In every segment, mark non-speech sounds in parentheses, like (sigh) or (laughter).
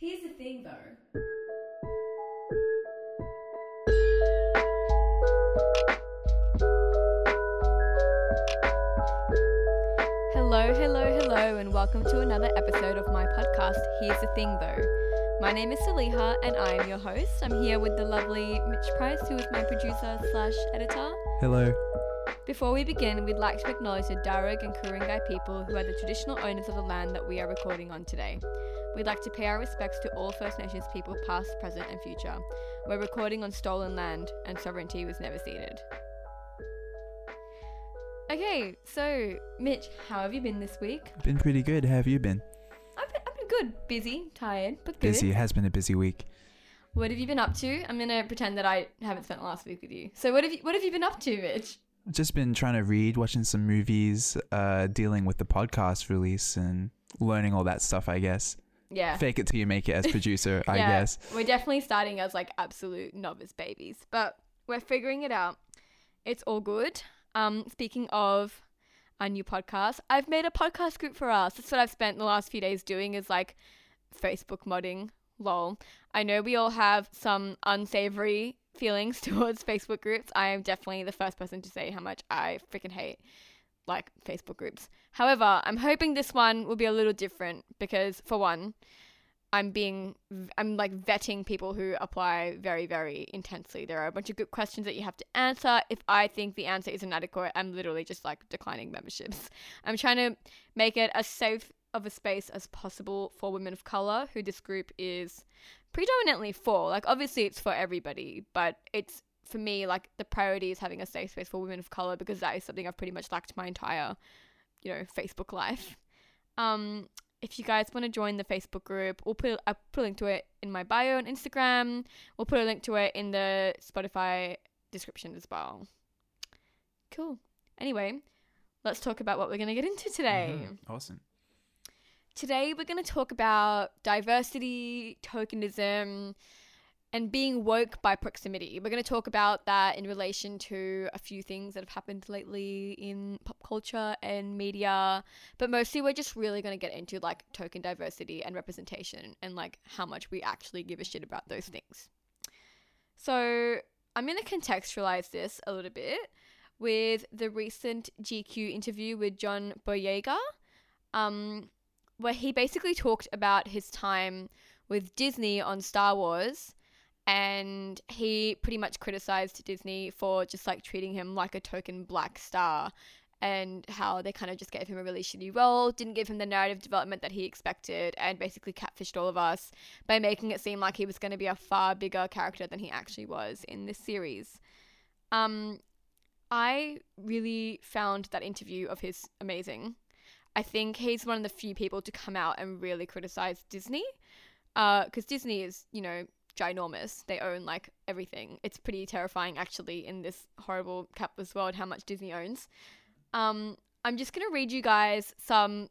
Here's the thing though. Hello, hello, hello, and welcome to another episode of my podcast, Here's the Thing Though. My name is Saliha, and I am your host. I'm here with the lovely Mitch Price, who is my producer slash editor. Hello. Before we begin, we'd like to acknowledge the Darug and Kurungai people who are the traditional owners of the land that we are recording on today. We'd like to pay our respects to all First Nations people, past, present, and future. We're recording on stolen land, and sovereignty was never ceded. Okay, so Mitch, how have you been this week? Been pretty good. How have you been? I've been, I've been good, busy, tired, but good. Busy. It has been a busy week. What have you been up to? I'm gonna pretend that I haven't spent last week with you. So what have you What have you been up to, Mitch? Just been trying to read, watching some movies, uh, dealing with the podcast release, and learning all that stuff. I guess. Yeah. Fake it till you make it as producer. I (laughs) guess. We're definitely starting as like absolute novice babies, but we're figuring it out. It's all good. Um, speaking of our new podcast, I've made a podcast group for us. That's what I've spent the last few days doing is like Facebook modding. Lol. I know we all have some unsavory feelings (laughs) towards Facebook groups. I am definitely the first person to say how much I freaking hate like Facebook groups. However, I'm hoping this one will be a little different because for one, I'm being I'm like vetting people who apply very very intensely. There are a bunch of good questions that you have to answer. If I think the answer is inadequate, I'm literally just like declining memberships. (laughs) I'm trying to make it as safe of a space as possible for women of color who this group is predominantly for. Like obviously it's for everybody, but it's for me like the priority is having a safe space for women of color because that is something I've pretty much lacked my entire, you know, Facebook life. Um if you guys want to join the Facebook group, we'll put I'll put a link to it in my bio on Instagram. We'll put a link to it in the Spotify description as well. Cool. Anyway, let's talk about what we're gonna get into today. Mhm. Awesome. Today we're going to talk about diversity, tokenism, and being woke by proximity. We're going to talk about that in relation to a few things that have happened lately in pop culture and media, but mostly we're just really going to get into like token diversity and representation and like how much we actually give a shit about those things. So, I'm going to contextualize this a little bit with the recent GQ interview with John Boyega. Um, where he basically talked about his time with Disney on Star Wars and he pretty much criticized Disney for just like treating him like a token black star and how they kind of just gave him a really shitty role, didn't give him the narrative development that he expected, and basically catfished all of us by making it seem like he was going to be a far bigger character than he actually was in this series. Um, I really found that interview of his amazing. I think he's one of the few people to come out and really criticize Disney. Because Disney is, you know, ginormous. They own like everything. It's pretty terrifying, actually, in this horrible capitalist world, how much Disney owns. Um, I'm just going to read you guys some,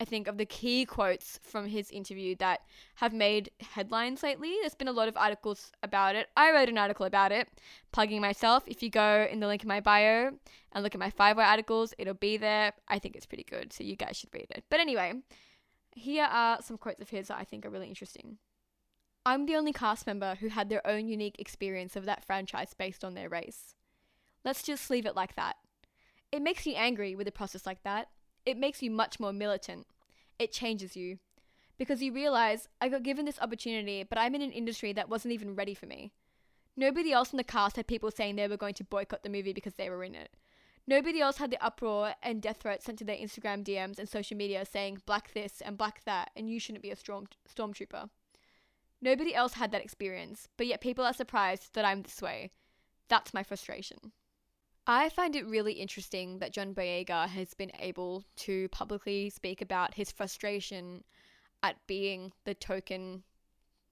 I think, of the key quotes from his interview that have made headlines lately. There's been a lot of articles about it. I wrote an article about it, plugging myself. If you go in the link in my bio and look at my five articles, it'll be there. I think it's pretty good, so you guys should read it. But anyway, here are some quotes of his that I think are really interesting. I'm the only cast member who had their own unique experience of that franchise based on their race. Let's just leave it like that. It makes you angry with a process like that. It makes you much more militant. It changes you. Because you realize I got given this opportunity, but I'm in an industry that wasn't even ready for me. Nobody else in the cast had people saying they were going to boycott the movie because they were in it. Nobody else had the uproar and death threats sent to their Instagram DMs and social media saying black this and black that and you shouldn't be a storm stormtrooper. Nobody else had that experience, but yet people are surprised that I'm this way. That's my frustration. I find it really interesting that John Boyega has been able to publicly speak about his frustration at being the token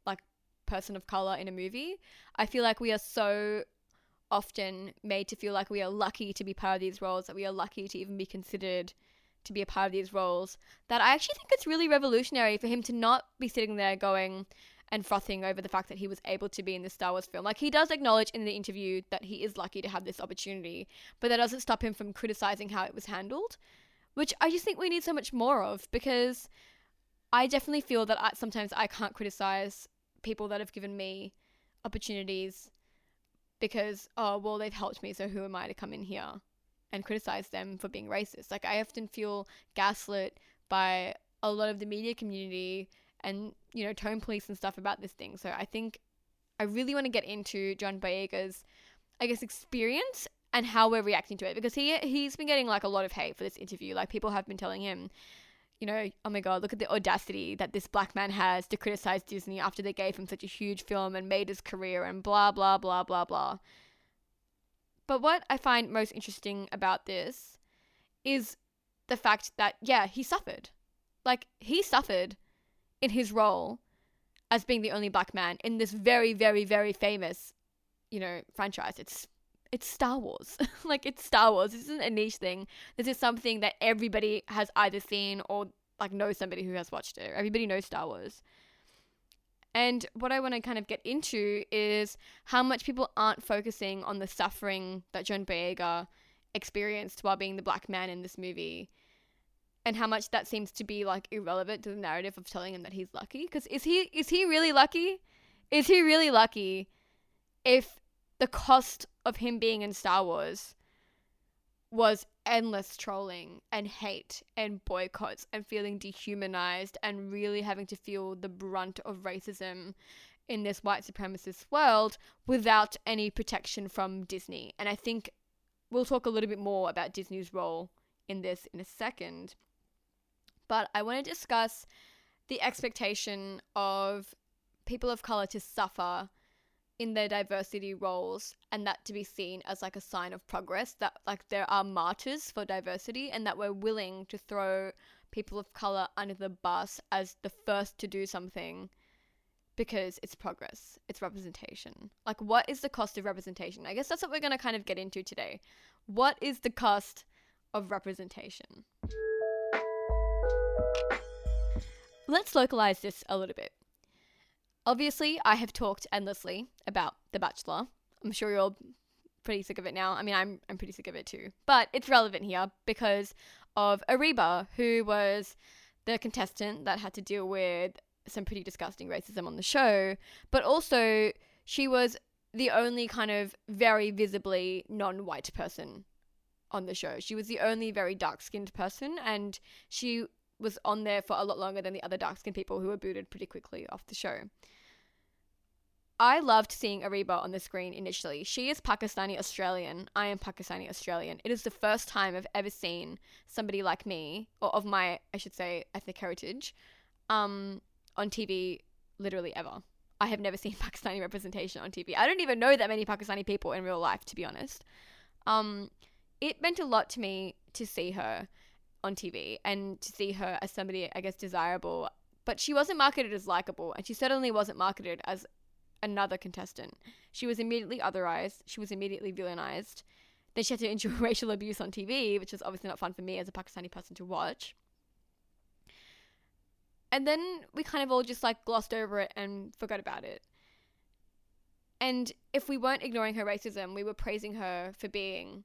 like person of color in a movie. I feel like we are so often made to feel like we are lucky to be part of these roles, that we are lucky to even be considered to be a part of these roles, that I actually think it's really revolutionary for him to not be sitting there going and frothing over the fact that he was able to be in the Star Wars film. Like he does acknowledge in the interview that he is lucky to have this opportunity, but that doesn't stop him from criticizing how it was handled, which I just think we need so much more of because I definitely feel that I, sometimes I can't criticize people that have given me opportunities because oh well they've helped me so who am I to come in here and criticize them for being racist like I often feel gaslit by a lot of the media community and you know tone police and stuff about this thing so I think I really want to get into John Boyega's I guess experience and how we're reacting to it because he he's been getting like a lot of hate for this interview like people have been telling him you know, oh my god, look at the audacity that this black man has to criticize Disney after they gave him such a huge film and made his career and blah, blah, blah, blah, blah. But what I find most interesting about this is the fact that, yeah, he suffered. Like, he suffered in his role as being the only black man in this very, very, very famous, you know, franchise. It's it's Star Wars. (laughs) like it's Star Wars. This isn't a niche thing. This is something that everybody has either seen or like knows somebody who has watched it. Everybody knows Star Wars. And what I want to kind of get into is how much people aren't focusing on the suffering that John Boyega experienced while being the black man in this movie. And how much that seems to be like irrelevant to the narrative of telling him that he's lucky. Because is he is he really lucky? Is he really lucky if the cost of him being in Star Wars was endless trolling and hate and boycotts and feeling dehumanized and really having to feel the brunt of racism in this white supremacist world without any protection from Disney. And I think we'll talk a little bit more about Disney's role in this in a second. But I want to discuss the expectation of people of color to suffer in their diversity roles and that to be seen as like a sign of progress that like there are martyrs for diversity and that we're willing to throw people of color under the bus as the first to do something because it's progress it's representation. Like what is the cost of representation? I guess that's what we're going to kind of get into today. What is the cost of representation let's localize this a little bit Obviously, I have talked endlessly about The Bachelor. I'm sure you're all pretty sick of it now. I mean, I'm I'm pretty sick of it too. But it's relevant here because of Areeba, who was the contestant that had to deal with some pretty disgusting racism on the show, but also she was the only kind of very visibly non-white person on the show. She was the only very dark-skinned person and she was on there for a lot longer than the other dark-skinned people who were booted pretty quickly off the show. I loved seeing Areeba on the screen initially. She is Pakistani Australian. I am Pakistani Australian. It is the first time I've ever seen somebody like me, or of my, I should say, ethnic heritage, um, on TV literally ever. I have never (laughs) seen Pakistani representation on TV. I don't even know that many Pakistani people in real life, to be honest. Um, it meant a lot to me to see her on TV and to see her as somebody, I guess, desirable. But she wasn't marketed as likable, and she certainly wasn't marketed as another contestant. She was immediately otherized. She was immediately villainized. Then she had to (laughs) endure racial abuse on TV, which was obviously not fun for me as a Pakistani person to watch. And then we kind of all just like glossed over it and forgot about it. And if we weren't ignoring her racism, we were praising her for being,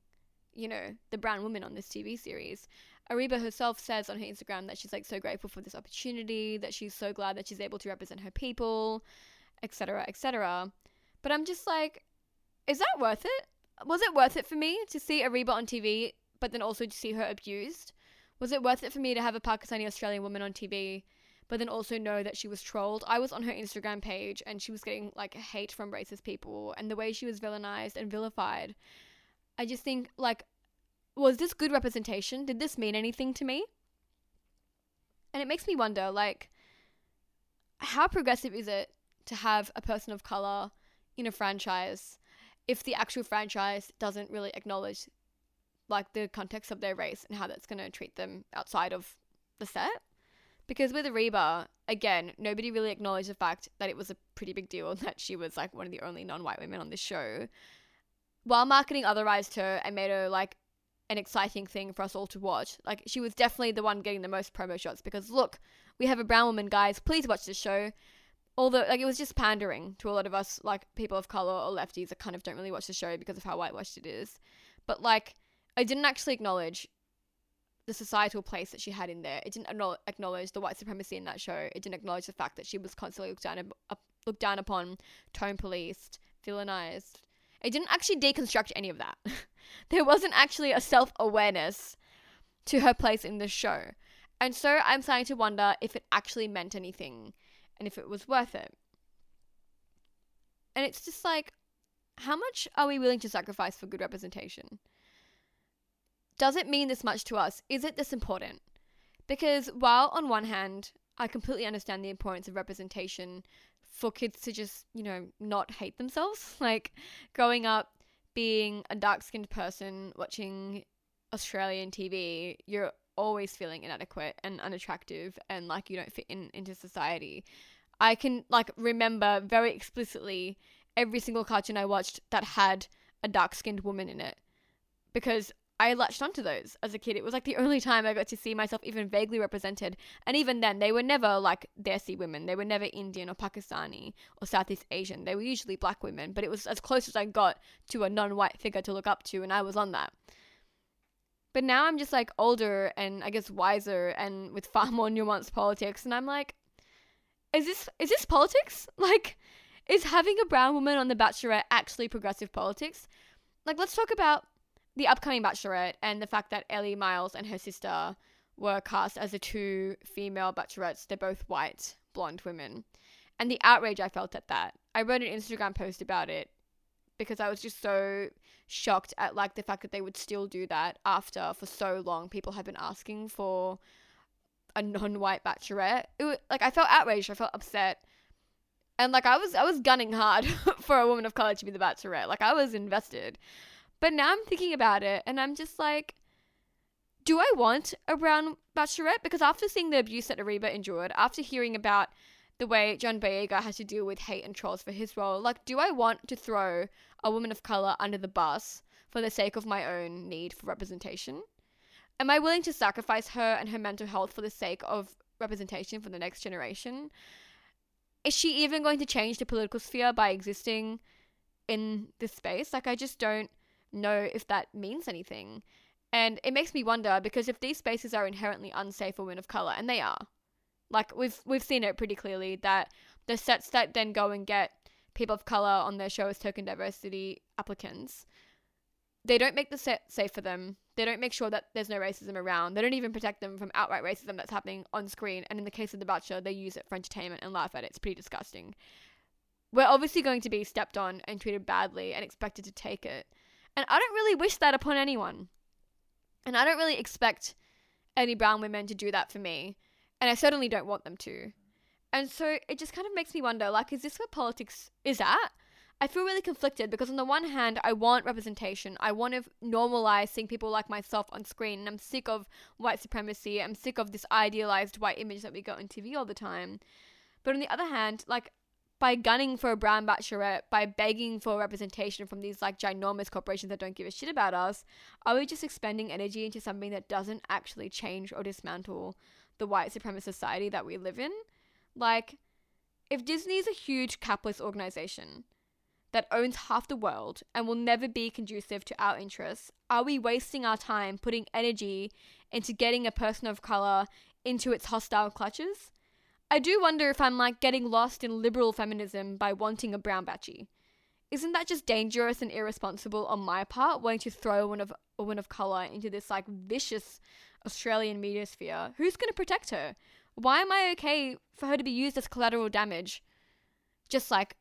you know, the brown woman on this TV series. Areeba herself says on her Instagram that she's like so grateful for this opportunity, that she's so glad that she's able to represent her people, etc., etc. But I'm just like, is that worth it? Was it worth it for me to see Areeba on TV, but then also to see her abused? Was it worth it for me to have a Pakistani Australian woman on TV, but then also know that she was trolled? I was on her Instagram page and she was getting like hate from racist people and the way she was villainized and vilified. I just think, like, was this good representation? Did this mean anything to me? And it makes me wonder, like, how progressive is it to have a person of color in a franchise if the actual franchise doesn't really acknowledge like the context of their race and how that's going to treat them outside of the set because with Reba, again, nobody really acknowledged the fact that it was a pretty big deal (laughs) that she was like one of the only non-white women on this show. While marketing otherized her and made her like an exciting thing for us all to watch. Like she was definitely the one getting the most promo shots because look, we have a brown woman, guys. Please watch this show although like it was just pandering to a lot of us like people of color or lefties that kind of don't really watch the show because of how whitewashed it is but like i didn't actually acknowledge the societal place that she had in there. It didn't acknowledge the white supremacy in that show. It didn't acknowledge the fact that she was constantly looked down, looked down upon, tone policed, villainized. It didn't actually deconstruct any of that. (laughs) there wasn't actually a self awareness to her place in the show. And so I'm starting to wonder if it actually meant anything and if it was worth it. And it's just like, how much are we willing to sacrifice for good representation? Does it mean this much to us? Is it this important? Because while on one hand, I completely understand the importance of representation for kids to just, you know, not hate themselves. (laughs) Like growing up being a dark skinned person watching Australian TV, you're always feeling inadequate and unattractive and like you don't fit in into society. I can like remember very explicitly every single cartoon I watched that had a dark skinned woman in it because I latched onto those as a kid. It was like the only time I got to see myself even vaguely represented. And even then, they were never like Desi women. They were never Indian or Pakistani or Southeast Asian. They were usually black women, but it was as close as I got to a non white figure to look up to, and I was on that. But now I'm just like older and I guess wiser and with far more nuanced politics, and I'm like, is this is this politics? (laughs) Like, is having a brown woman on The Bachelorette actually progressive politics? Like, let's talk about the upcoming Bachelorette and the fact that Elly Miles and her sister were cast as the two female bachelorettes. They're both white, blonde women. And the outrage I felt at that. I wrote an Instagram post about it because I was just so shocked at like the fact that they would still do that after for so long people had been asking for a non-white bachelorette. It was, like I felt outraged, I felt upset. And like I was I was gunning hard (laughs) for a woman of color to be the bachelorette. Like I was invested. But now I'm thinking about it and I'm just like, do I want a brown bachelorette? Because after seeing the abuse that Areeba endured, after hearing about the way John Boyega has to deal with hate and trolls for his role, like, do I want to throw a woman of color under the bus for the sake of my own need for representation? Am I willing to sacrifice her and her mental health for the sake of representation for the next generation? Is she even going to change the political sphere by existing in this space? Like, I just don't know if that means anything. And it makes me wonder because if these spaces are inherently unsafe for women of color, and they are, like we've we've seen it pretty clearly that the sets that then go and get people of color on their show as token diversity applicants, they don't make the set safe for them. They don't make sure that there's no racism around. They don't even protect them from outright racism that's happening on screen. And in the case of The Bachelor, they use it for entertainment and laugh at it. It's pretty disgusting. We're obviously going to be stepped on and treated badly and expected to take it. And I don't really wish that upon anyone. And I don't really expect any brown women to do that for me. And I certainly don't want them to. And so it just kind of makes me wonder like, is this where politics is at? I feel really conflicted because, on the one hand, I want representation. I want to normalize seeing people like myself on screen. And I'm sick of white supremacy. I'm sick of this idealized white image that we got on TV all the time. But on the other hand, like, by gunning for a brown bachelorette, by begging for representation from these like ginormous corporations that don't give a shit about us, are we just expending energy into something that doesn't actually change or dismantle the white supremacist society that we live in? Like, if Disney is a huge capitalist organization that owns half the world and will never be conducive to our interests, are we wasting our time putting energy into getting a person of color into its hostile clutches? I do wonder if I'm like getting lost in liberal feminism by wanting a brown batchy. Isn't that just dangerous and irresponsible on my part, wanting to throw a of, a woman of colour into this like vicious Australian media sphere? Who's going to protect her? Why am I okay for her to be used as collateral damage? Just like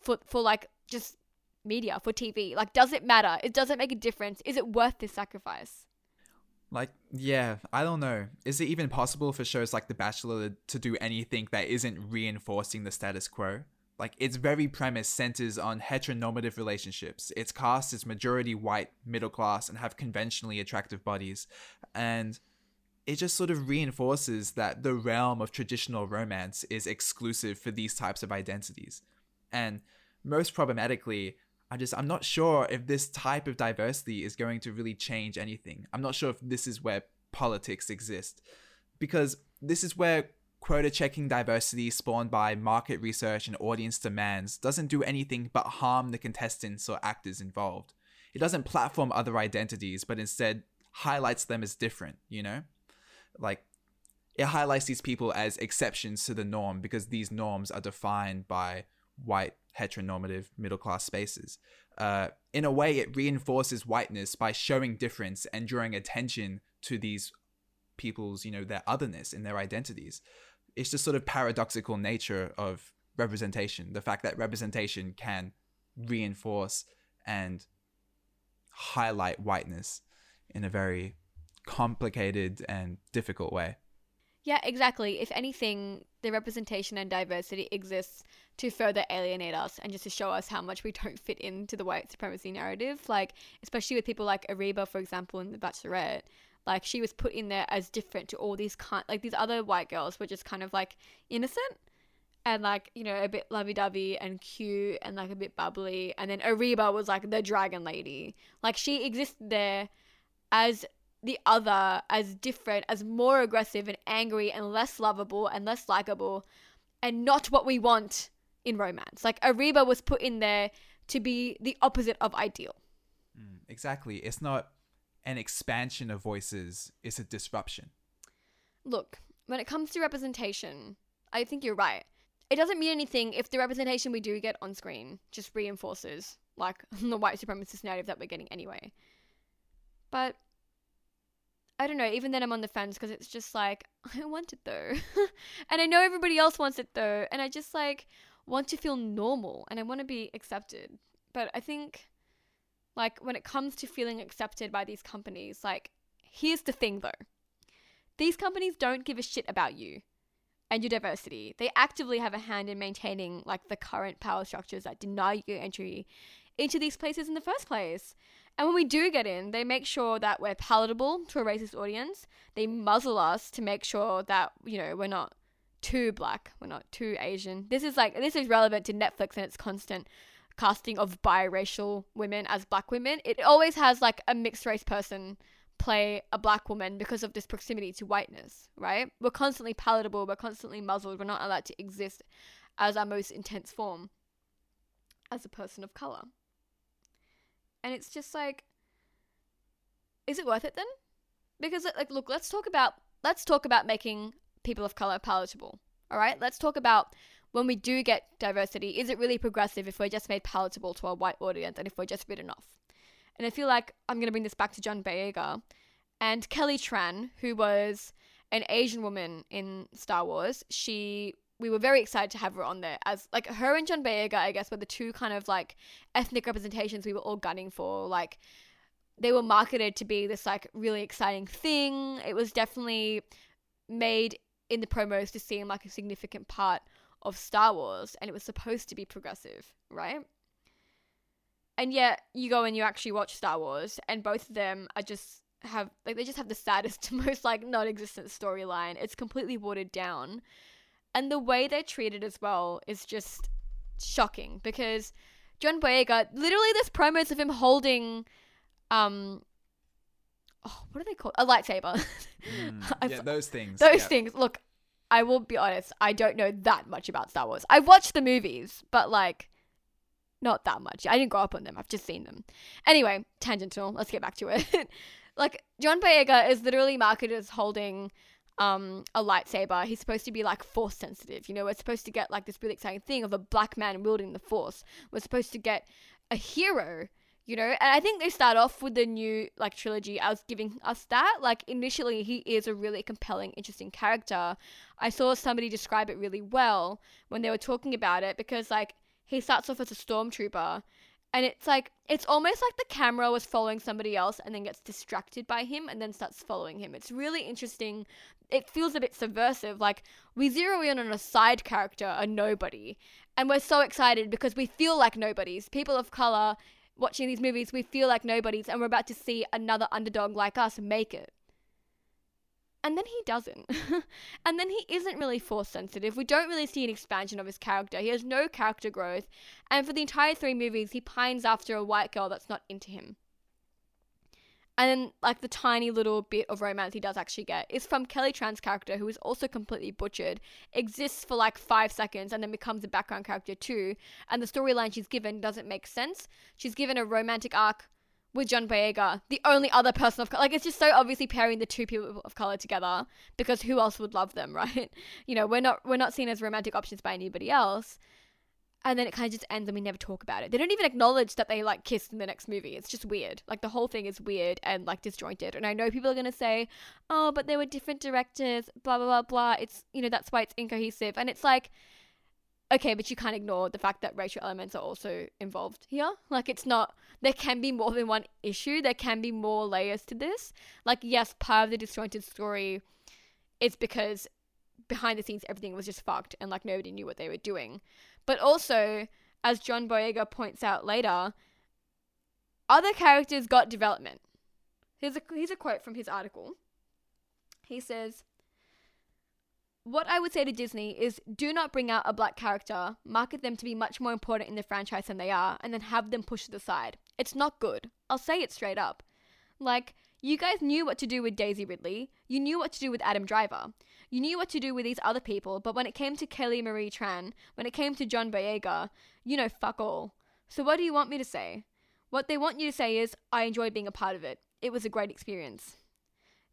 for, for like just media, for TV. Like, does it matter? It doesn't make a difference. Is it worth this sacrifice? Like, yeah, I don't know. Is it even possible for shows like The Bachelor to do anything that isn't reinforcing the status quo? Like, its very premise centers on heteronormative relationships. Its cast is majority white, middle class, and have conventionally attractive bodies. And it just sort of reinforces that the realm of traditional romance is exclusive for these types of identities. And most problematically, I just I'm not sure if this type of diversity is going to really change anything. I'm not sure if this is where politics exist because this is where quota checking diversity spawned by market research and audience demands doesn't do anything but harm the contestants or actors involved. It doesn't platform other identities, but instead highlights them as different, you know? Like it highlights these people as exceptions to the norm because these norms are defined by white heteronormative middle class spaces. Uh, in a way, it reinforces whiteness by showing difference and drawing attention to these people's, you know, their otherness and their identities. It's just sort of paradoxical nature of representation. The fact that representation can reinforce and highlight whiteness in a very complicated and difficult way. Yeah, exactly. If anything, the representation and diversity exists to further alienate us and just to show us how much we don't fit into the white supremacy narrative. Like, especially with people like Areeba, for example, in The Bachelorette. Like, she was put in there as different to all these kind, like these other white girls were just kind of like innocent and like you know a bit lovey-dovey and cute and like a bit bubbly and then Areeba was like the dragon lady like she existed there as the other as different, as more aggressive and angry and less lovable and less likable and not what we want in romance. Like Areeba was put in there to be the opposite of ideal. Mm, exactly. It's not an expansion of voices, it's a disruption. Look, when it comes to representation, I think you're right. It doesn't mean anything if the representation we do get on screen just reinforces like (laughs) the white supremacist narrative that we're getting anyway. But I don't know. Even then, I'm on the fence because it's just like (laughs) I want it though, (laughs) and I know everybody else wants it though, and I just like want to feel normal and I want to be accepted. But I think, like, when it comes to feeling accepted by these companies, like, here's the thing though: these companies don't give a shit about you and your diversity. They actively have a hand in maintaining like the current power structures that deny you entry into these places in the first place. And when we do get in, they make sure that we're palatable to a racist audience. They muzzle us to make sure that, you know, we're not too black, we're not too Asian. This is like, this is relevant to Netflix and its constant casting of biracial women as black women. It always has like a mixed race person play a black woman because of this proximity to whiteness, right? We're constantly palatable, we're constantly muzzled, we're not allowed to exist as our most intense form as a person of color. And it's just like, is it worth it then? Because like, look, let's talk about let's talk about making people of color palatable. All right, let's talk about when we do get diversity. Is it really progressive if we're just made palatable to a white audience and if we're just written off? And I feel like I'm gonna bring this back to John Boyega and Kelly Tran, who was an Asian woman in Star Wars. She we were very excited to have her on there as like her and John Boyega, I guess, were the two kind of like ethnic representations we were all gunning for. Like they were marketed to be this like really exciting thing. It was definitely made in the promos to seem like a significant part of Star Wars and it was supposed to be progressive, right? And yet you go and you actually watch Star Wars and both of them are just have like they just have the saddest (laughs) most like non-existent storyline. It's completely watered down and the way they're treated as well is just shocking because John Boyega, literally, there's promos of him holding, um, oh, what are they called? A lightsaber. (laughs) Mm, yeah, those things. Those yeah. things. Look, I will be honest. I don't know that much about Star Wars. I've watched the movies, but like, not that much. I didn't grow up on them. I've just seen them. Anyway, tangential. Let's get back to it. (laughs) like, John Boyega is literally marketed as holding um, a lightsaber, he's supposed to be like force sensitive. You know, we're supposed to get like this really exciting thing of a black man wielding the force. We're supposed to get a hero, you know. And I think they start off with the new like trilogy as giving us that. Like initially, he is a really compelling, interesting character. I saw somebody describe it really well when they were talking about it because like he starts off as a stormtrooper and it's like it's almost like the camera was following somebody else and then gets distracted by him and then starts following him. It's really interesting. It feels a bit subversive. Like we zero in on a side character, a nobody, and we're so excited because we feel like nobodies. People of color watching these movies, we feel like nobodies, and we're about to see another underdog like us make it and then he doesn't. (laughs) and then he isn't really force sensitive. We don't really see an expansion of his character. He has no character growth. And for the entire three movies, he pines after a white girl that's not into him. And then, like, the tiny little bit of romance he does actually get is from Kelly Tran's character, who is also completely butchered, exists for like five seconds, and then becomes a background character too. And the storyline she's given doesn't make sense. She's given a romantic arc with John Boyega, the only other person of color. Like, it's just so obviously pairing the two people of color together because who else would love them, (laughs) right? You know, we're not we're not seen as romantic options by anybody else. And then it kind of just ends and we never talk about it. They don't even acknowledge that they like kissed in the next movie. It's just weird. Like the whole thing is weird and like disjointed. And I know people are gonna say, "Oh, but they were different directors." Blah blah blah blah. It's you know that's why it's incohesive. And it's like okay, but you can't ignore the fact that racial elements are also involved here. Like, it's not, there can be more than one issue, there can be more layers to this. Like, yes, part of the disjointed story is because behind the scenes everything was just fucked and like nobody knew what they were doing. But also, as John Boyega points out later, other characters got development. Here's a, here's a quote from his article. He says, what I would say to Disney is do not bring out a black character, market them to be much more important in the franchise than they are, and then have them pushed aside. It's not good. I'll say it straight up. Like, you guys knew what to do with Daisy Ridley. You knew what to do with Adam Driver. You knew what to do with these other people, but when it came to Kelly Marie Tran, when it came to John Boyega, you know, fuck all. So what do you want me to say? What they want you to say is, I enjoyed being a part of it. It was a great experience.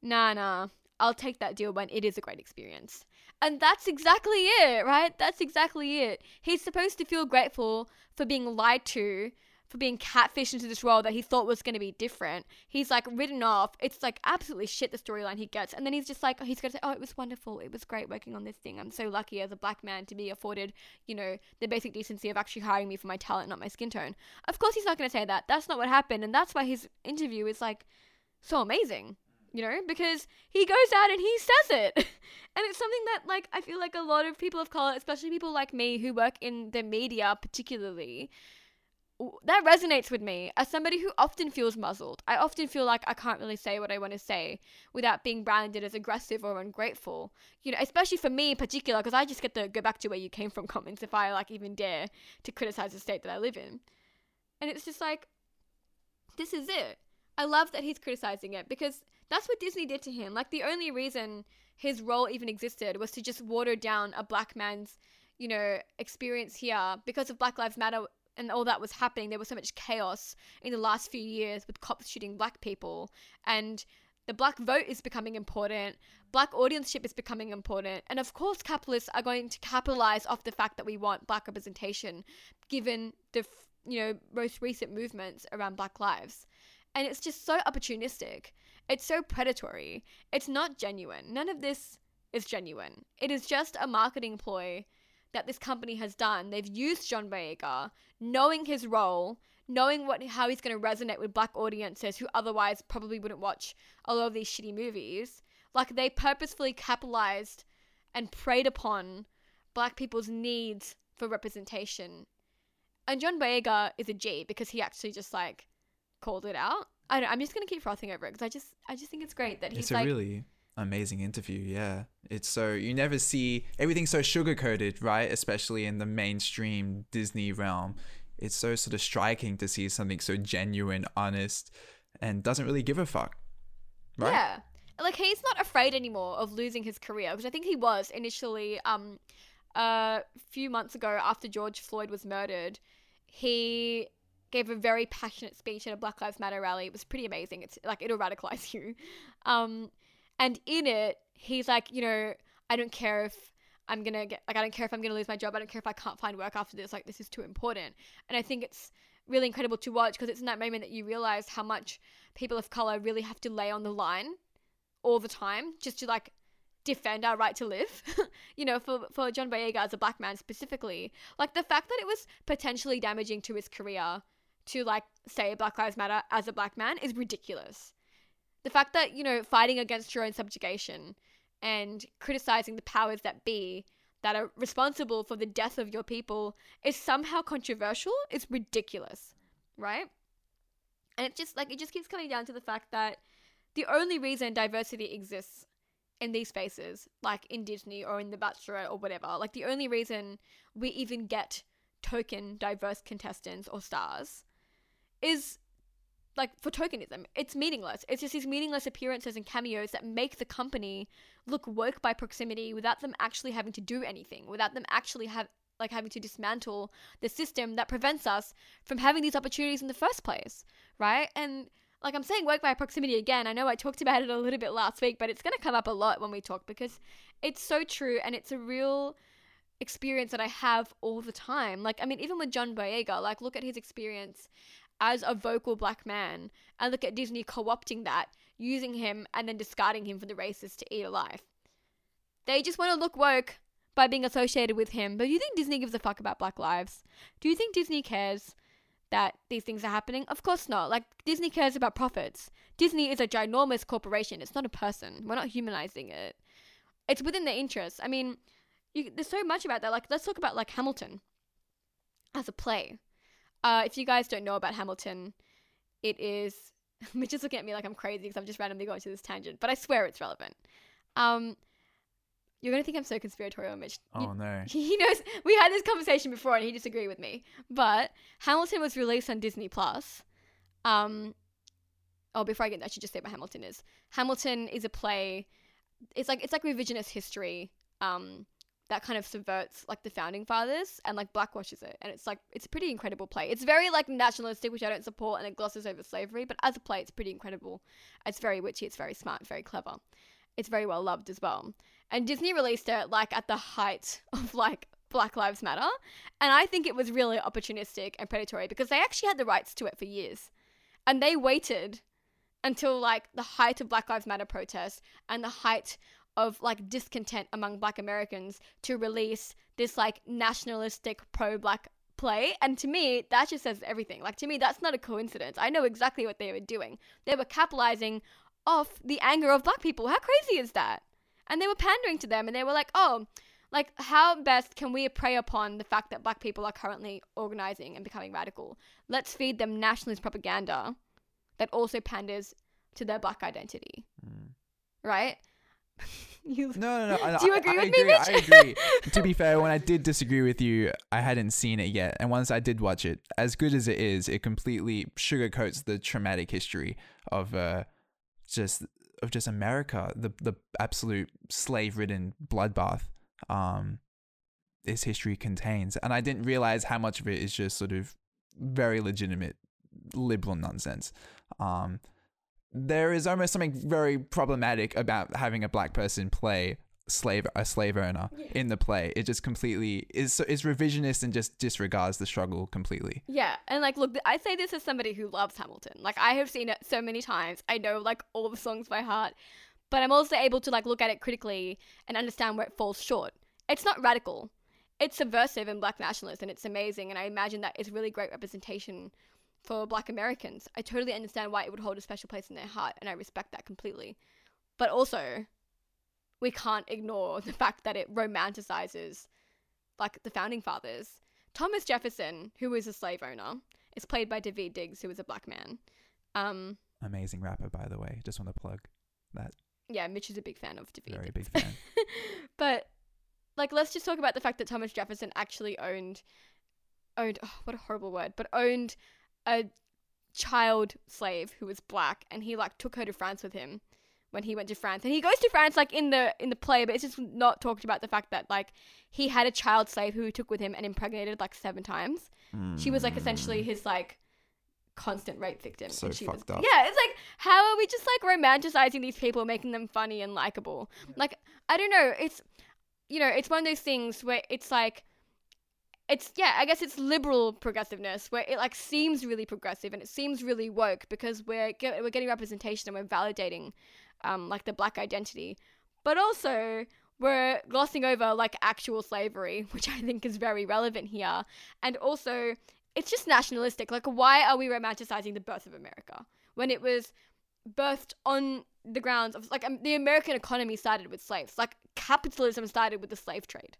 Nah, nah. I'll take that deal when it is a great experience. And that's exactly it, right? That's exactly it. He's supposed to feel grateful for being lied to, for being catfished into this role that he thought was going to be different. He's like written off. It's like absolutely shit the storyline he gets. And then he's just like, oh, he's going to say, oh, it was wonderful. It was great working on this thing. I'm so lucky as a black man to be afforded, you know, the basic decency of actually hiring me for my talent, not my skin tone. Of course, he's not going to say that. That's not what happened. And that's why his interview is like so amazing you know, because he goes out and he says it. (laughs) and it's something that, like, I feel like a lot of people of color, especially people like me who work in the media particularly, that resonates with me as somebody who often feels muzzled. I often feel like I can't really say what I want to say without being branded as aggressive or ungrateful. You know, especially for me in particular, because I just get to go back to where you came from (laughs) comments if I like even dare to criticize the state that I live in. And it's just like, this is it. I love that he's criticizing it because that's what Disney did to him. Like the only reason his role even existed was to just water down a black man's, you know, experience here because of Black Lives Matter and all that was happening. There was so much chaos in the last few years with cops shooting black people and the black vote is becoming important. Black audienceship is becoming important. And of course, capitalists are going to capitalize off the fact that we want black representation, given the, you know, most recent movements around black lives. And it's just so opportunistic. It's so predatory. It's not genuine. None of this is genuine. It is just a marketing ploy that this company has done. They've used John Boyega, knowing his role, knowing what how he's going to resonate with black audiences who otherwise probably wouldn't watch a lot of these shitty movies. Like they purposefully capitalized and preyed upon black people's needs for representation. And John Boyega is a G because he actually just like called it out. I don't, I'm just gonna keep frothing over it because I just I just think it's great that he's it's like really amazing interview. Yeah, it's so you never see everything so sugar coated, right? Especially in the mainstream Disney realm, it's so sort of striking to see something so genuine, honest, and doesn't really give a fuck. Right? Yeah. Like he's not afraid anymore of losing his career, because I think he was initially um a few months ago after George Floyd was murdered. He gave a very passionate speech at a Black Lives Matter rally. It was pretty amazing. It's like it'll radicalize (laughs) you. Um, and in it, he's like, you know, I don't care if I'm gonna get like I don't care if I'm gonna lose my job. I don't care if I can't find work after this. Like this is too important. And I think it's really incredible to watch because it's in that moment that you realize how much people of color really have to lay on the line all the time just to like defend our right to live. (laughs) you know, for for John Boyega as a black man specifically, like the fact that it was potentially damaging to his career to like say Black Lives Matter as a black man is ridiculous. The fact that, you know, fighting against your own subjugation and criticizing the powers that be that are responsible for the death of your people is somehow controversial is ridiculous, right? And it just like it just keeps coming down to the fact that the only reason diversity exists in these spaces, like in Disney or in The Bachelor or whatever, like the only reason we even get token diverse contestants or stars is like for tokenism. It's meaningless. It's just these meaningless appearances and cameos that make the company look woke by proximity without them actually having to do anything, without them actually have like having to dismantle the system that prevents us from having these opportunities in the first place, right? And like I'm saying, woke by proximity again. I know I talked about it a little bit last week, but it's going to come up a lot when we talk because it's so true and it's a real experience that I have all the time. Like, I mean, even with John Boyega, like, look at his experience as a vocal black man and look at Disney co opting that, using him and then discarding him for the racists to eat alive. They just want to look woke by being associated with him. But do you think Disney gives a fuck about black lives? Do you think Disney cares that these things are happening? Of course not. Like, Disney cares about profits. Disney is a ginormous corporation, it's not a person. We're not humanizing it. It's within their interests. I mean, you, there's so much about that. Like, let's talk about like Hamilton as a play. Uh, if you guys don't know about Hamilton, it is. (laughs) Mitch is looking at me like I'm crazy because I'm just randomly going to this tangent, but I swear it's relevant. Um, you're gonna think I'm so conspiratorial, Mitch. Oh You- no. (laughs) he knows we had this conversation before and he disagreed with me. But Hamilton was released on Disney Plus. Um oh before I get I should just say what Hamilton is. Hamilton is a play it's like it's like revisionist history um that kind of subverts like the founding fathers and like blackwashes it. And it's like it's a pretty incredible play. It's very like nationalistic which i don't support and it glosses over slavery. But as a play it's pretty incredible. It's very witchy. it's very smart. Very clever. It's very well loved as well. And disney released it like at the height (laughs) of like black lives matter. And i think it was really opportunistic and predatory because they actually had the rights to it for years. And they waited until like the height of black lives matter protests and the height of like discontent among black Americans to release this like nationalistic pro black play. And to me, that just says everything. Like to me, that's not a coincidence. I know exactly what they were doing. They were capitalizing off the anger of black people. How crazy is that? And they were pandering to them and they were like, oh, like how best can we prey upon the fact that black people are currently organizing and becoming radical? Let's feed them nationalist propaganda that also panders to their black identity. Mm. Right? (laughs) you No, no, no. I- Do you agree I, with me, agree, Mitch? I agree. (laughs) to be fair, when I did disagree with you, I hadn't seen it yet. And once I did watch it, as good as it is, it completely sugarcoats the traumatic history of uh, just of just America, the the absolute slave-ridden bloodbath um, this history contains. And I didn't realize how much of it is just sort of very legitimate liberal nonsense. Um, there is almost something very problematic about having a black person play slave a slave owner in the play. It just completely is is revisionist and just disregards the struggle completely. Yeah, and like, look, I say this as somebody who loves Hamilton. Like, I have seen it so many times. I know like all the songs by heart, but I'm also able to like look at it critically and understand where it falls short. It's not radical. It's subversive and black nationalist, and it's amazing. And I imagine that it's really great representation for Black Americans. I totally understand why it would hold a special place in their heart, and I respect that completely. But also, we can't ignore the fact that it romanticizes like the founding fathers. Thomas Jefferson, who was a slave owner, is played by Daveed Diggs, who was a black man. Um, Amazing rapper, by the way. Just want to plug that. yeah, Mitch is a big fan of David. Very Diggs. big fan. (laughs) but like, let's just talk about the fact that Thomas Jefferson actually owned, owned. Oh, what a horrible word, but owned a child slave who was black, and he like took her to France with him when he went to France. And he goes to France like in the in the play, but it's just not talked about the fact that like he had a child slave who he took with him and impregnated like seven times. She was like essentially hmm. his like constant rape victim. So and she fucked was, up. Yeah, it's like how are we just like romanticizing these people, making them funny and likable? Like I don't know. It's you know, it's one of those things where it's like it's yeah, I guess it's liberal progressiveness where it like seems really progressive and it seems really woke because we're get, we're getting representation and we're validating um like the black identity, but also we're glossing over like actual slavery, (laughs) which I think is very relevant here, and also it's just nationalistic. Like, why are we romanticizing the birth of America when it was birthed on the grounds of like um, the American economy started with slaves, like capitalism started with the slave trade.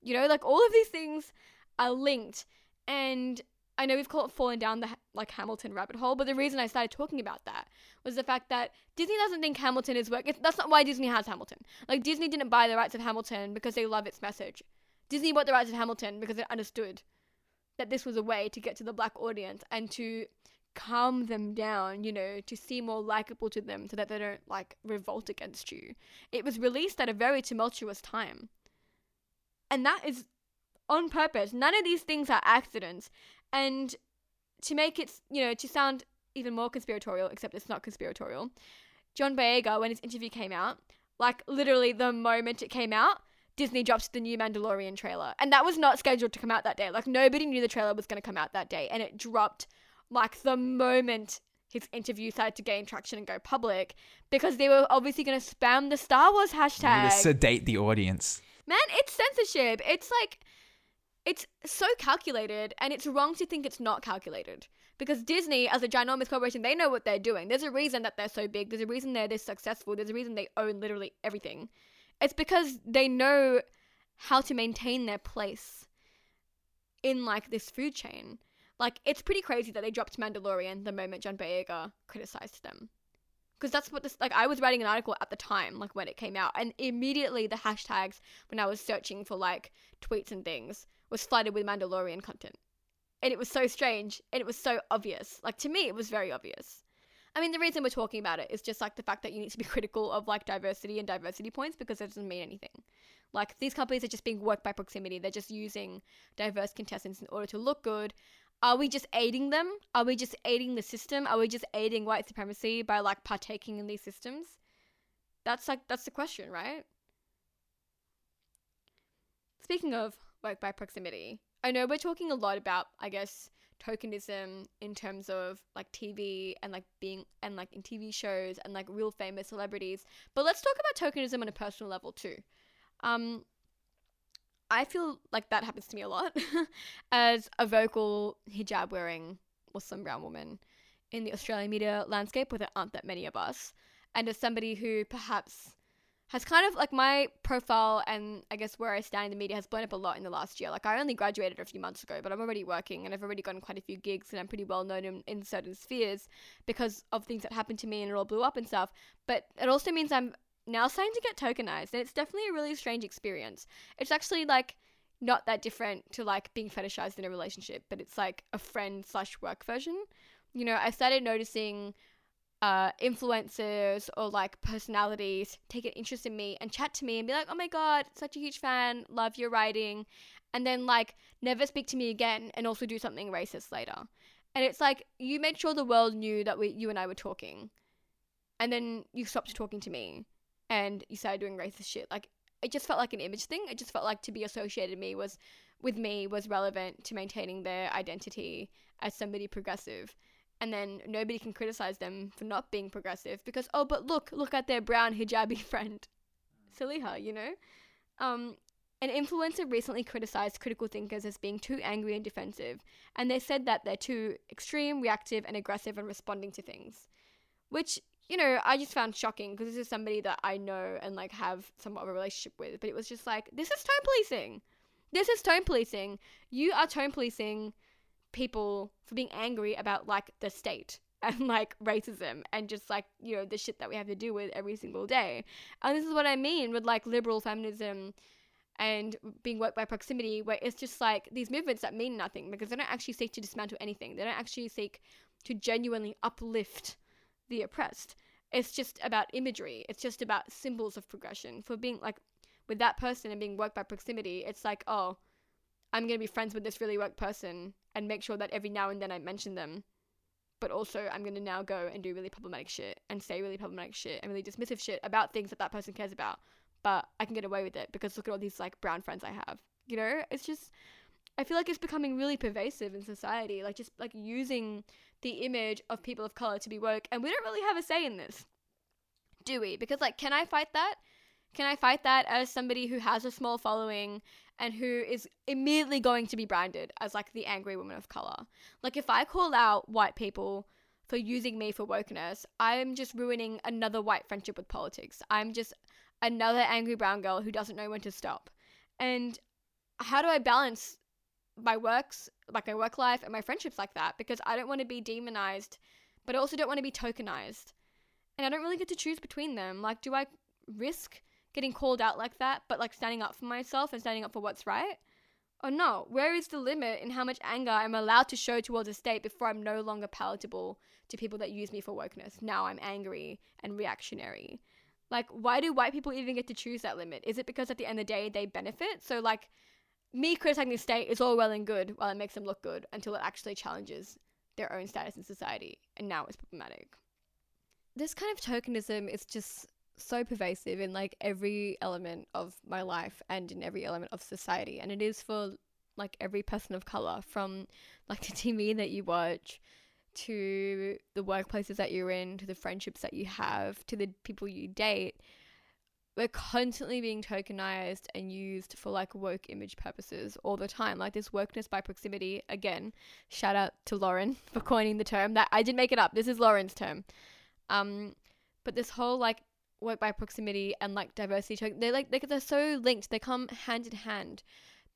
You know, like all of these things are linked, and I know we've called fallen down the like Hamilton rabbit hole, but the reason I started talking about that was the fact that Disney doesn't think Hamilton is work. That's not why Disney has Hamilton. Like Disney didn't buy the rights of Hamilton because they love its message. Disney bought the rights of Hamilton because it understood that this was a way to get to the black audience and to calm them down, you know, to seem more likable to them so that they don't like revolt against you. It was released at a very tumultuous time. And that is on purpose. None of these things are accidents. And to make it, you know, to sound even more conspiratorial, except it's not conspiratorial, John Boyega, when his interview came out, like literally the moment it came out, Disney dropped the new Mandalorian trailer. And that was not scheduled to come out that day. Like nobody knew the trailer was going to come out that day. And it dropped like the moment his interview started to gain traction and go public because they were obviously going to spam the Star Wars hashtag. Sedate the audience. Man, it's censorship. It's like it's so calculated and it's wrong to think it's not calculated. Because disney as a ginormous corporation they know what they're doing. There's a reason that they're so big. There's a reason they're this successful. There's a reason they own literally everything. It's because they know how to maintain their place in like this food chain. Like it's pretty crazy that they dropped mandalorian the moment john boyega criticized them. Because that's what this like i was writing an article at the time like when it came out and immediately the hashtags when i was searching for like tweets and things was flooded with Mandalorian content. And it was so strange and it was so obvious. Like to me, it was very obvious. I mean, the reason we're talking about it is just like the fact that you need to be (laughs) critical of like diversity and diversity points because it doesn't mean anything. Like these companies are just being worked by proximity. They're just using diverse contestants in order to look good. Are we just aiding them? Are we just aiding the system? Are we just aiding white supremacy by like partaking in these systems? That's like that's the question, right? Speaking of work by proximity. I know we're talking a lot about, I guess, tokenism in terms of like TV and like being and like in TV shows and like real famous celebrities. But let's talk about tokenism on a personal level too. Um, I feel like that happens to me a lot (laughs) as a vocal hijab wearing Muslim brown woman in the Australian media landscape where there aren't that many of us. And as somebody who perhaps has kind of like my profile and I guess where I stand in the media has blown up a lot in the last year. Like I only graduated a few months ago, but I'm already working and I've already gotten quite a few gigs and I'm pretty well known in, in certain spheres because of things that happened to me and it all blew up and stuff. But it also means I'm now starting to get tokenized and it's definitely a really strange experience. It's actually like not that different to like being fetishized in a relationship, but it's like a friend slash work version. You know, I started noticing uh, influencers or like personalities take an interest in me and chat to me and be like, oh my god, such a huge fan, love your writing, and then like never speak to me again and also do something racist later. And it's like you made sure the world knew that we, you and I were talking, and then you stopped talking to me, and you started doing racist shit. Like it just felt like an image thing. It just felt like to be associated me was with me was relevant to maintaining their identity as somebody progressive and then nobody can criticize them for not being progressive because oh but look look at their brown hijabi (laughs) friend. Saliha you know? Um an influencer recently criticized critical thinkers as being too angry and defensive and they said that they're too extreme reactive and aggressive in responding to things which you know i just found shocking because this is somebody that i know and like have somewhat of a relationship with but it was just like this is tone policing. This is tone policing. You are tone policing people for being angry about like the state (laughs) and like racism and just like you know the shit that we have to deal with every single day. And this is what i mean with like liberal feminism and being worked by proximity where it's just like these movements that mean nothing because they don't actually seek to dismantle anything. They don't actually seek to genuinely uplift the oppressed. It's just about imagery. It's just about symbols of progression. For being like with that person and being worked by proximity it's like oh i'm going to be friends with this really work person and make sure that every now and then I mention them. But also, I'm gonna now go and do really problematic shit and say really problematic shit and really dismissive shit about things that that person cares about. But I can get away with it because look at all these like brown friends I have. You know, it's just I feel like it's becoming really pervasive in society, like just like using the image of people of color to be woke, and we don't really have a say in this, do we? Because like, can I fight that? Can I fight that as somebody who has a small following and who is immediately going to be branded as like the angry woman of color? Like, if I call out white people for using me for wokeness, I'm just ruining another white friendship with politics. I'm just another angry brown girl who doesn't know when to stop. And how do I balance my works, like my work life and my friendships like that? Because I don't want to be demonized, but I also don't want to be tokenized. And I don't really get to choose between them. Like, do I risk getting called out like that, but like standing up for myself and standing up for what's right? Or no, where is the limit in how much anger I'm allowed to show towards a state before I'm no longer palatable to people that use me for wokeness? Now I'm angry and reactionary. Like, why do white people even get to choose that limit? Is it because at the end of the day they benefit? So, like, me criticizing the state is all well and good while it makes them look good until it actually challenges their own status in society, and now it's problematic. This kind of tokenism is just so pervasive in like every element of my life and in every element of society, and it is for like every person of color from like (laughs) the TV that you watch to the workplaces that you're in to the friendships that you have to the people you date we're constantly being tokenized and used for like woke image purposes all the time. Like this wokeness by proximity, again, shout out to Lauren (laughs) for coining the term. That I didn't make it up. This is Lauren's term. Um, but this whole like work by proximity and like diversity token, they're like they're so linked. They come hand in hand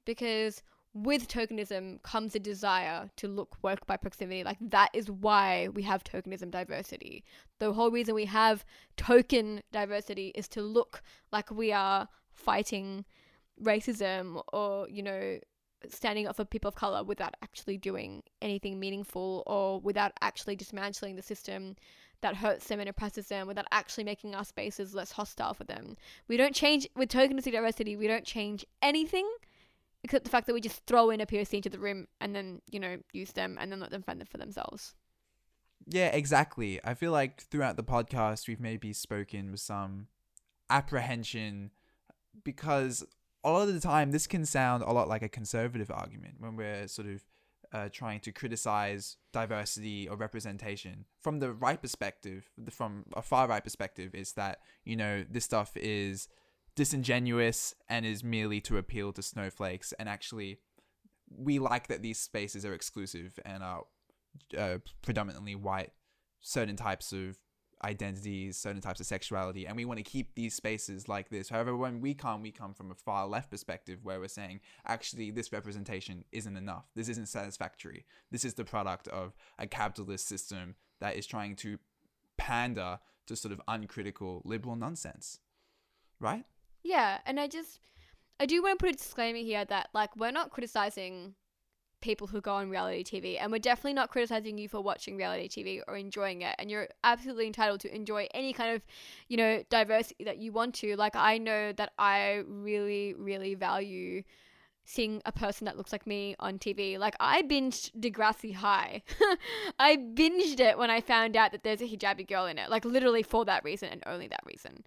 because with tokenism comes a desire to look work by proximity. Like that is why we have tokenism diversity. The whole reason we have token diversity is to look like we are fighting racism or, you know, standing up for people of color without actually doing anything meaningful or without actually dismantling the system that hurts them and oppresses them without actually making our spaces less hostile for them. We don't change with tokenistic diversity, we don't change anything except the fact that we just throw in a POC into the room and then you know use them and then let them fend for themselves. Yeah, exactly. I feel like throughout the podcast we've maybe spoken with some apprehension because a lot of the time this can sound a lot like a conservative argument when we're sort of uh, trying to criticize diversity or representation from the right perspective from a far right perspective is that you know this stuff is disingenuous and is merely to appeal to snowflakes. And actually, we like that these spaces are exclusive and are uh, predominantly white, certain types of identities, certain types of sexuality, and we want to keep these spaces like this. However, when we come, we come from a far left perspective where we're saying, actually, this representation isn't enough. This isn't satisfactory. This is the product of a capitalist system that is trying to pander to sort of uncritical liberal nonsense. Right? Yeah, and I just I do want to put a disclaimer here that like we're not criticizing people who go on reality TV and we're definitely not criticizing you for watching reality TV or enjoying it and you're absolutely entitled to enjoy any kind of you know diversity that you want to. Like I know that I really really value seeing a person that looks like me on TV like I binged Degrassi High. (laughs) I binged it when I found out that there's a hijabi girl in it like literally for that reason and only that reason.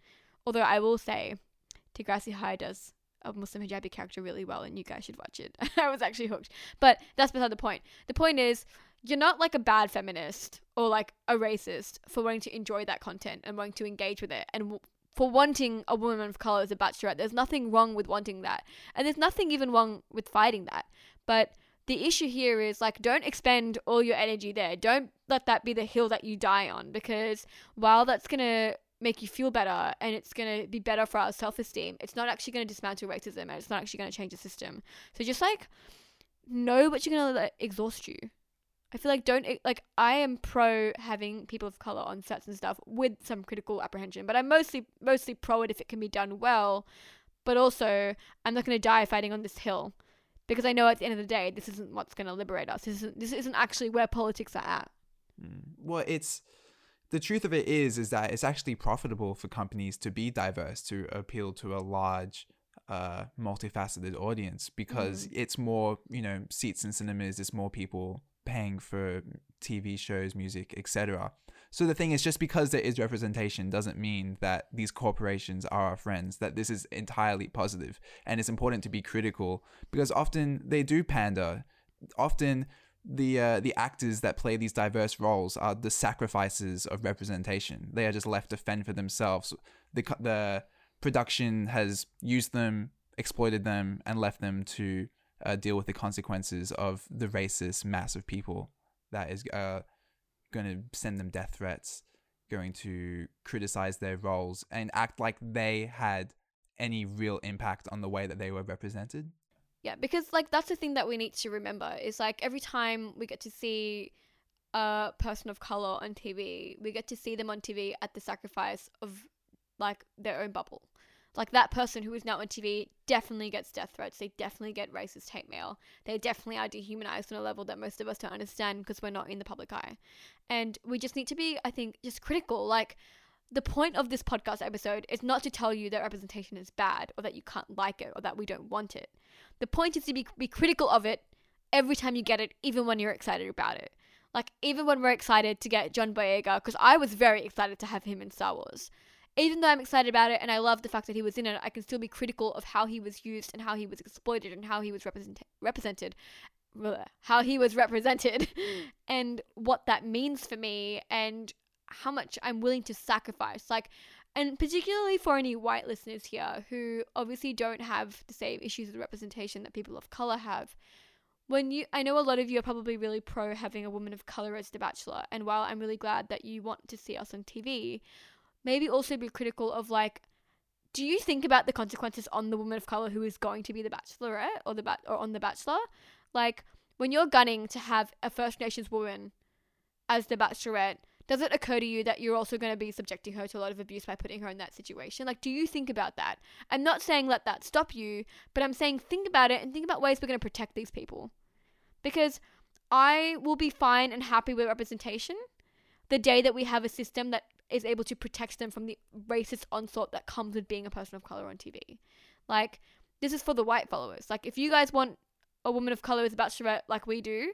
Although I will say Degrassi High does a Muslim hijabi character really well, and you guys should watch it. (laughs) I was actually hooked. But that's beside the point. The point is, you're not like a bad feminist or like a racist for wanting to enjoy that content and wanting to engage with it and w- for wanting a woman of color as a bachelorette. There's nothing wrong with wanting that. And there's nothing even wrong with fighting that. But the issue here is like don't expend all your energy there. Don't let that be the hill that you die on because while that's going to make you feel better and it's going to be better for our self-esteem. It's not actually going to dismantle racism and it's not actually going to change the system. So just like know what you're going to exhaust you. I feel like don't like i am pro having people of color on sets and stuff with some critical apprehension but i'm mostly mostly pro it if it can be done well. But also i'm not going to die fighting on this hill because i know at the end of the day this isn't what's going to liberate us. This isn't this isn't actually where politics are at. Mm. well it's the truth of it is is that it's actually profitable for companies to be diverse to appeal to a large uh, multifaceted audience because mm. it's more you know seats in cinemas it's more people paying for tv shows music etc so the thing is just because there is representation doesn't mean that these corporations are our friends that this is entirely positive. And it's important to be critical because often they do pander. Often the uh, the actors that play these diverse roles are the sacrifices of representation. They are just left to fend for themselves. The the production has used them, exploited them, and left them to uh, deal with the consequences of the racist mass of people that is uh, going to send them death threats, going to criticize their roles, and act like they had any real impact on the way that they were represented. Yeah, because like that's the thing that we need to remember is like every time we get to see a person of color on TV, we get to see them on TV at the sacrifice of like their own bubble. Like that person who is now on TV definitely gets death threats. They definitely get racist hate mail. They definitely are dehumanized on a level that most of us don't understand because we're not in the public eye. And we just need to be, I think, just critical. Like the point of this podcast episode is not to tell you that representation is bad or that you can't like it or that we don't want it. The point is to be, be critical of it every time you get it, even when you're excited about it. Like, even when we're excited to get John Boyega, because I was very excited to have him in Star Wars. Even though I'm excited about it and I love the fact that he was in it, I can still be critical of how he was used and how he was exploited and how he was represent- represented how he was represented (laughs) and what that means for me and how much I'm willing to sacrifice. Like, and particularly for any white listeners here who obviously don't have the same issues with representation that people of color have. When you, I know a lot of you are probably really pro having a woman of color as the bachelor, and while I'm really glad that you want to see us on TV, maybe also be critical of like, do you think about the consequences on the woman of color who is going to be the bachelorette or the bat or on the bachelor? Like when you're gunning to have a First Nations woman as the bachelorette, does it occur to you that you're also going to be subjecting her to a lot of abuse by putting her in that situation? Like, do you think about that? I'm not saying let that stop you, but I'm saying think about it and think about ways we're going to protect these people. Because I will be fine and happy with representation the day that we have a system that is able to protect them from the racist onslaught that comes with being a person of color on TV. Like, this is for the white followers. Like, if you guys want a woman of color as a bachelorette like we do,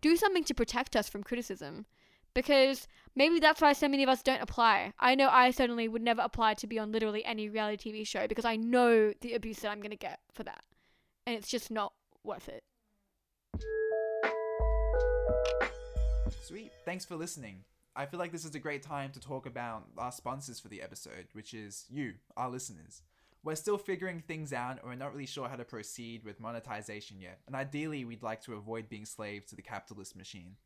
do something to protect us from criticism because maybe that's why so many of us don't apply. I know I certainly would never apply to be on literally any reality TV show because I know the abuse that I'm going to get for that. And it's just not worth it. Sweet. Thanks for listening. I feel like this is a great time to talk about our sponsors for the episode, which is you, our listeners. We're still figuring things out, and we're not really sure how to proceed with monetization yet, and ideally, we'd like to avoid being slaves to the capitalist machine.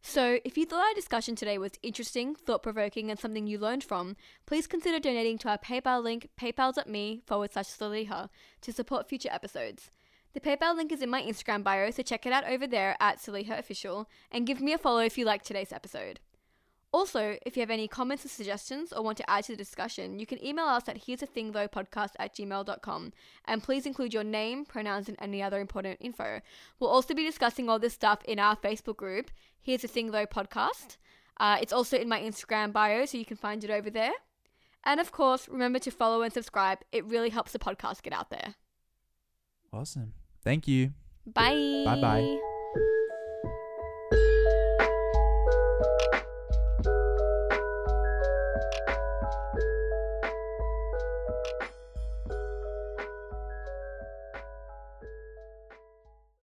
So, if you thought our discussion today was interesting, thought provoking, and something you learned from, please consider donating to our PayPal link, paypal.me forward slash Saliha, to support future episodes. The PayPal link is in my Instagram bio, so check it out over there at Saliha Official, and give me a follow if you liked today's episode. Also, if you have any comments or suggestions or want to add to the discussion, you can email us at here's a thing though podcast at gmail.com and please include your name, pronouns, and any other important info. We'll also be discussing all this stuff in our Facebook group, Here's a Thing Though podcast. Uh, it's also in my Instagram bio, so you can find it over there. And of course, remember to follow and subscribe. It really helps the podcast get out there. Awesome. Thank you. Bye. Bye bye.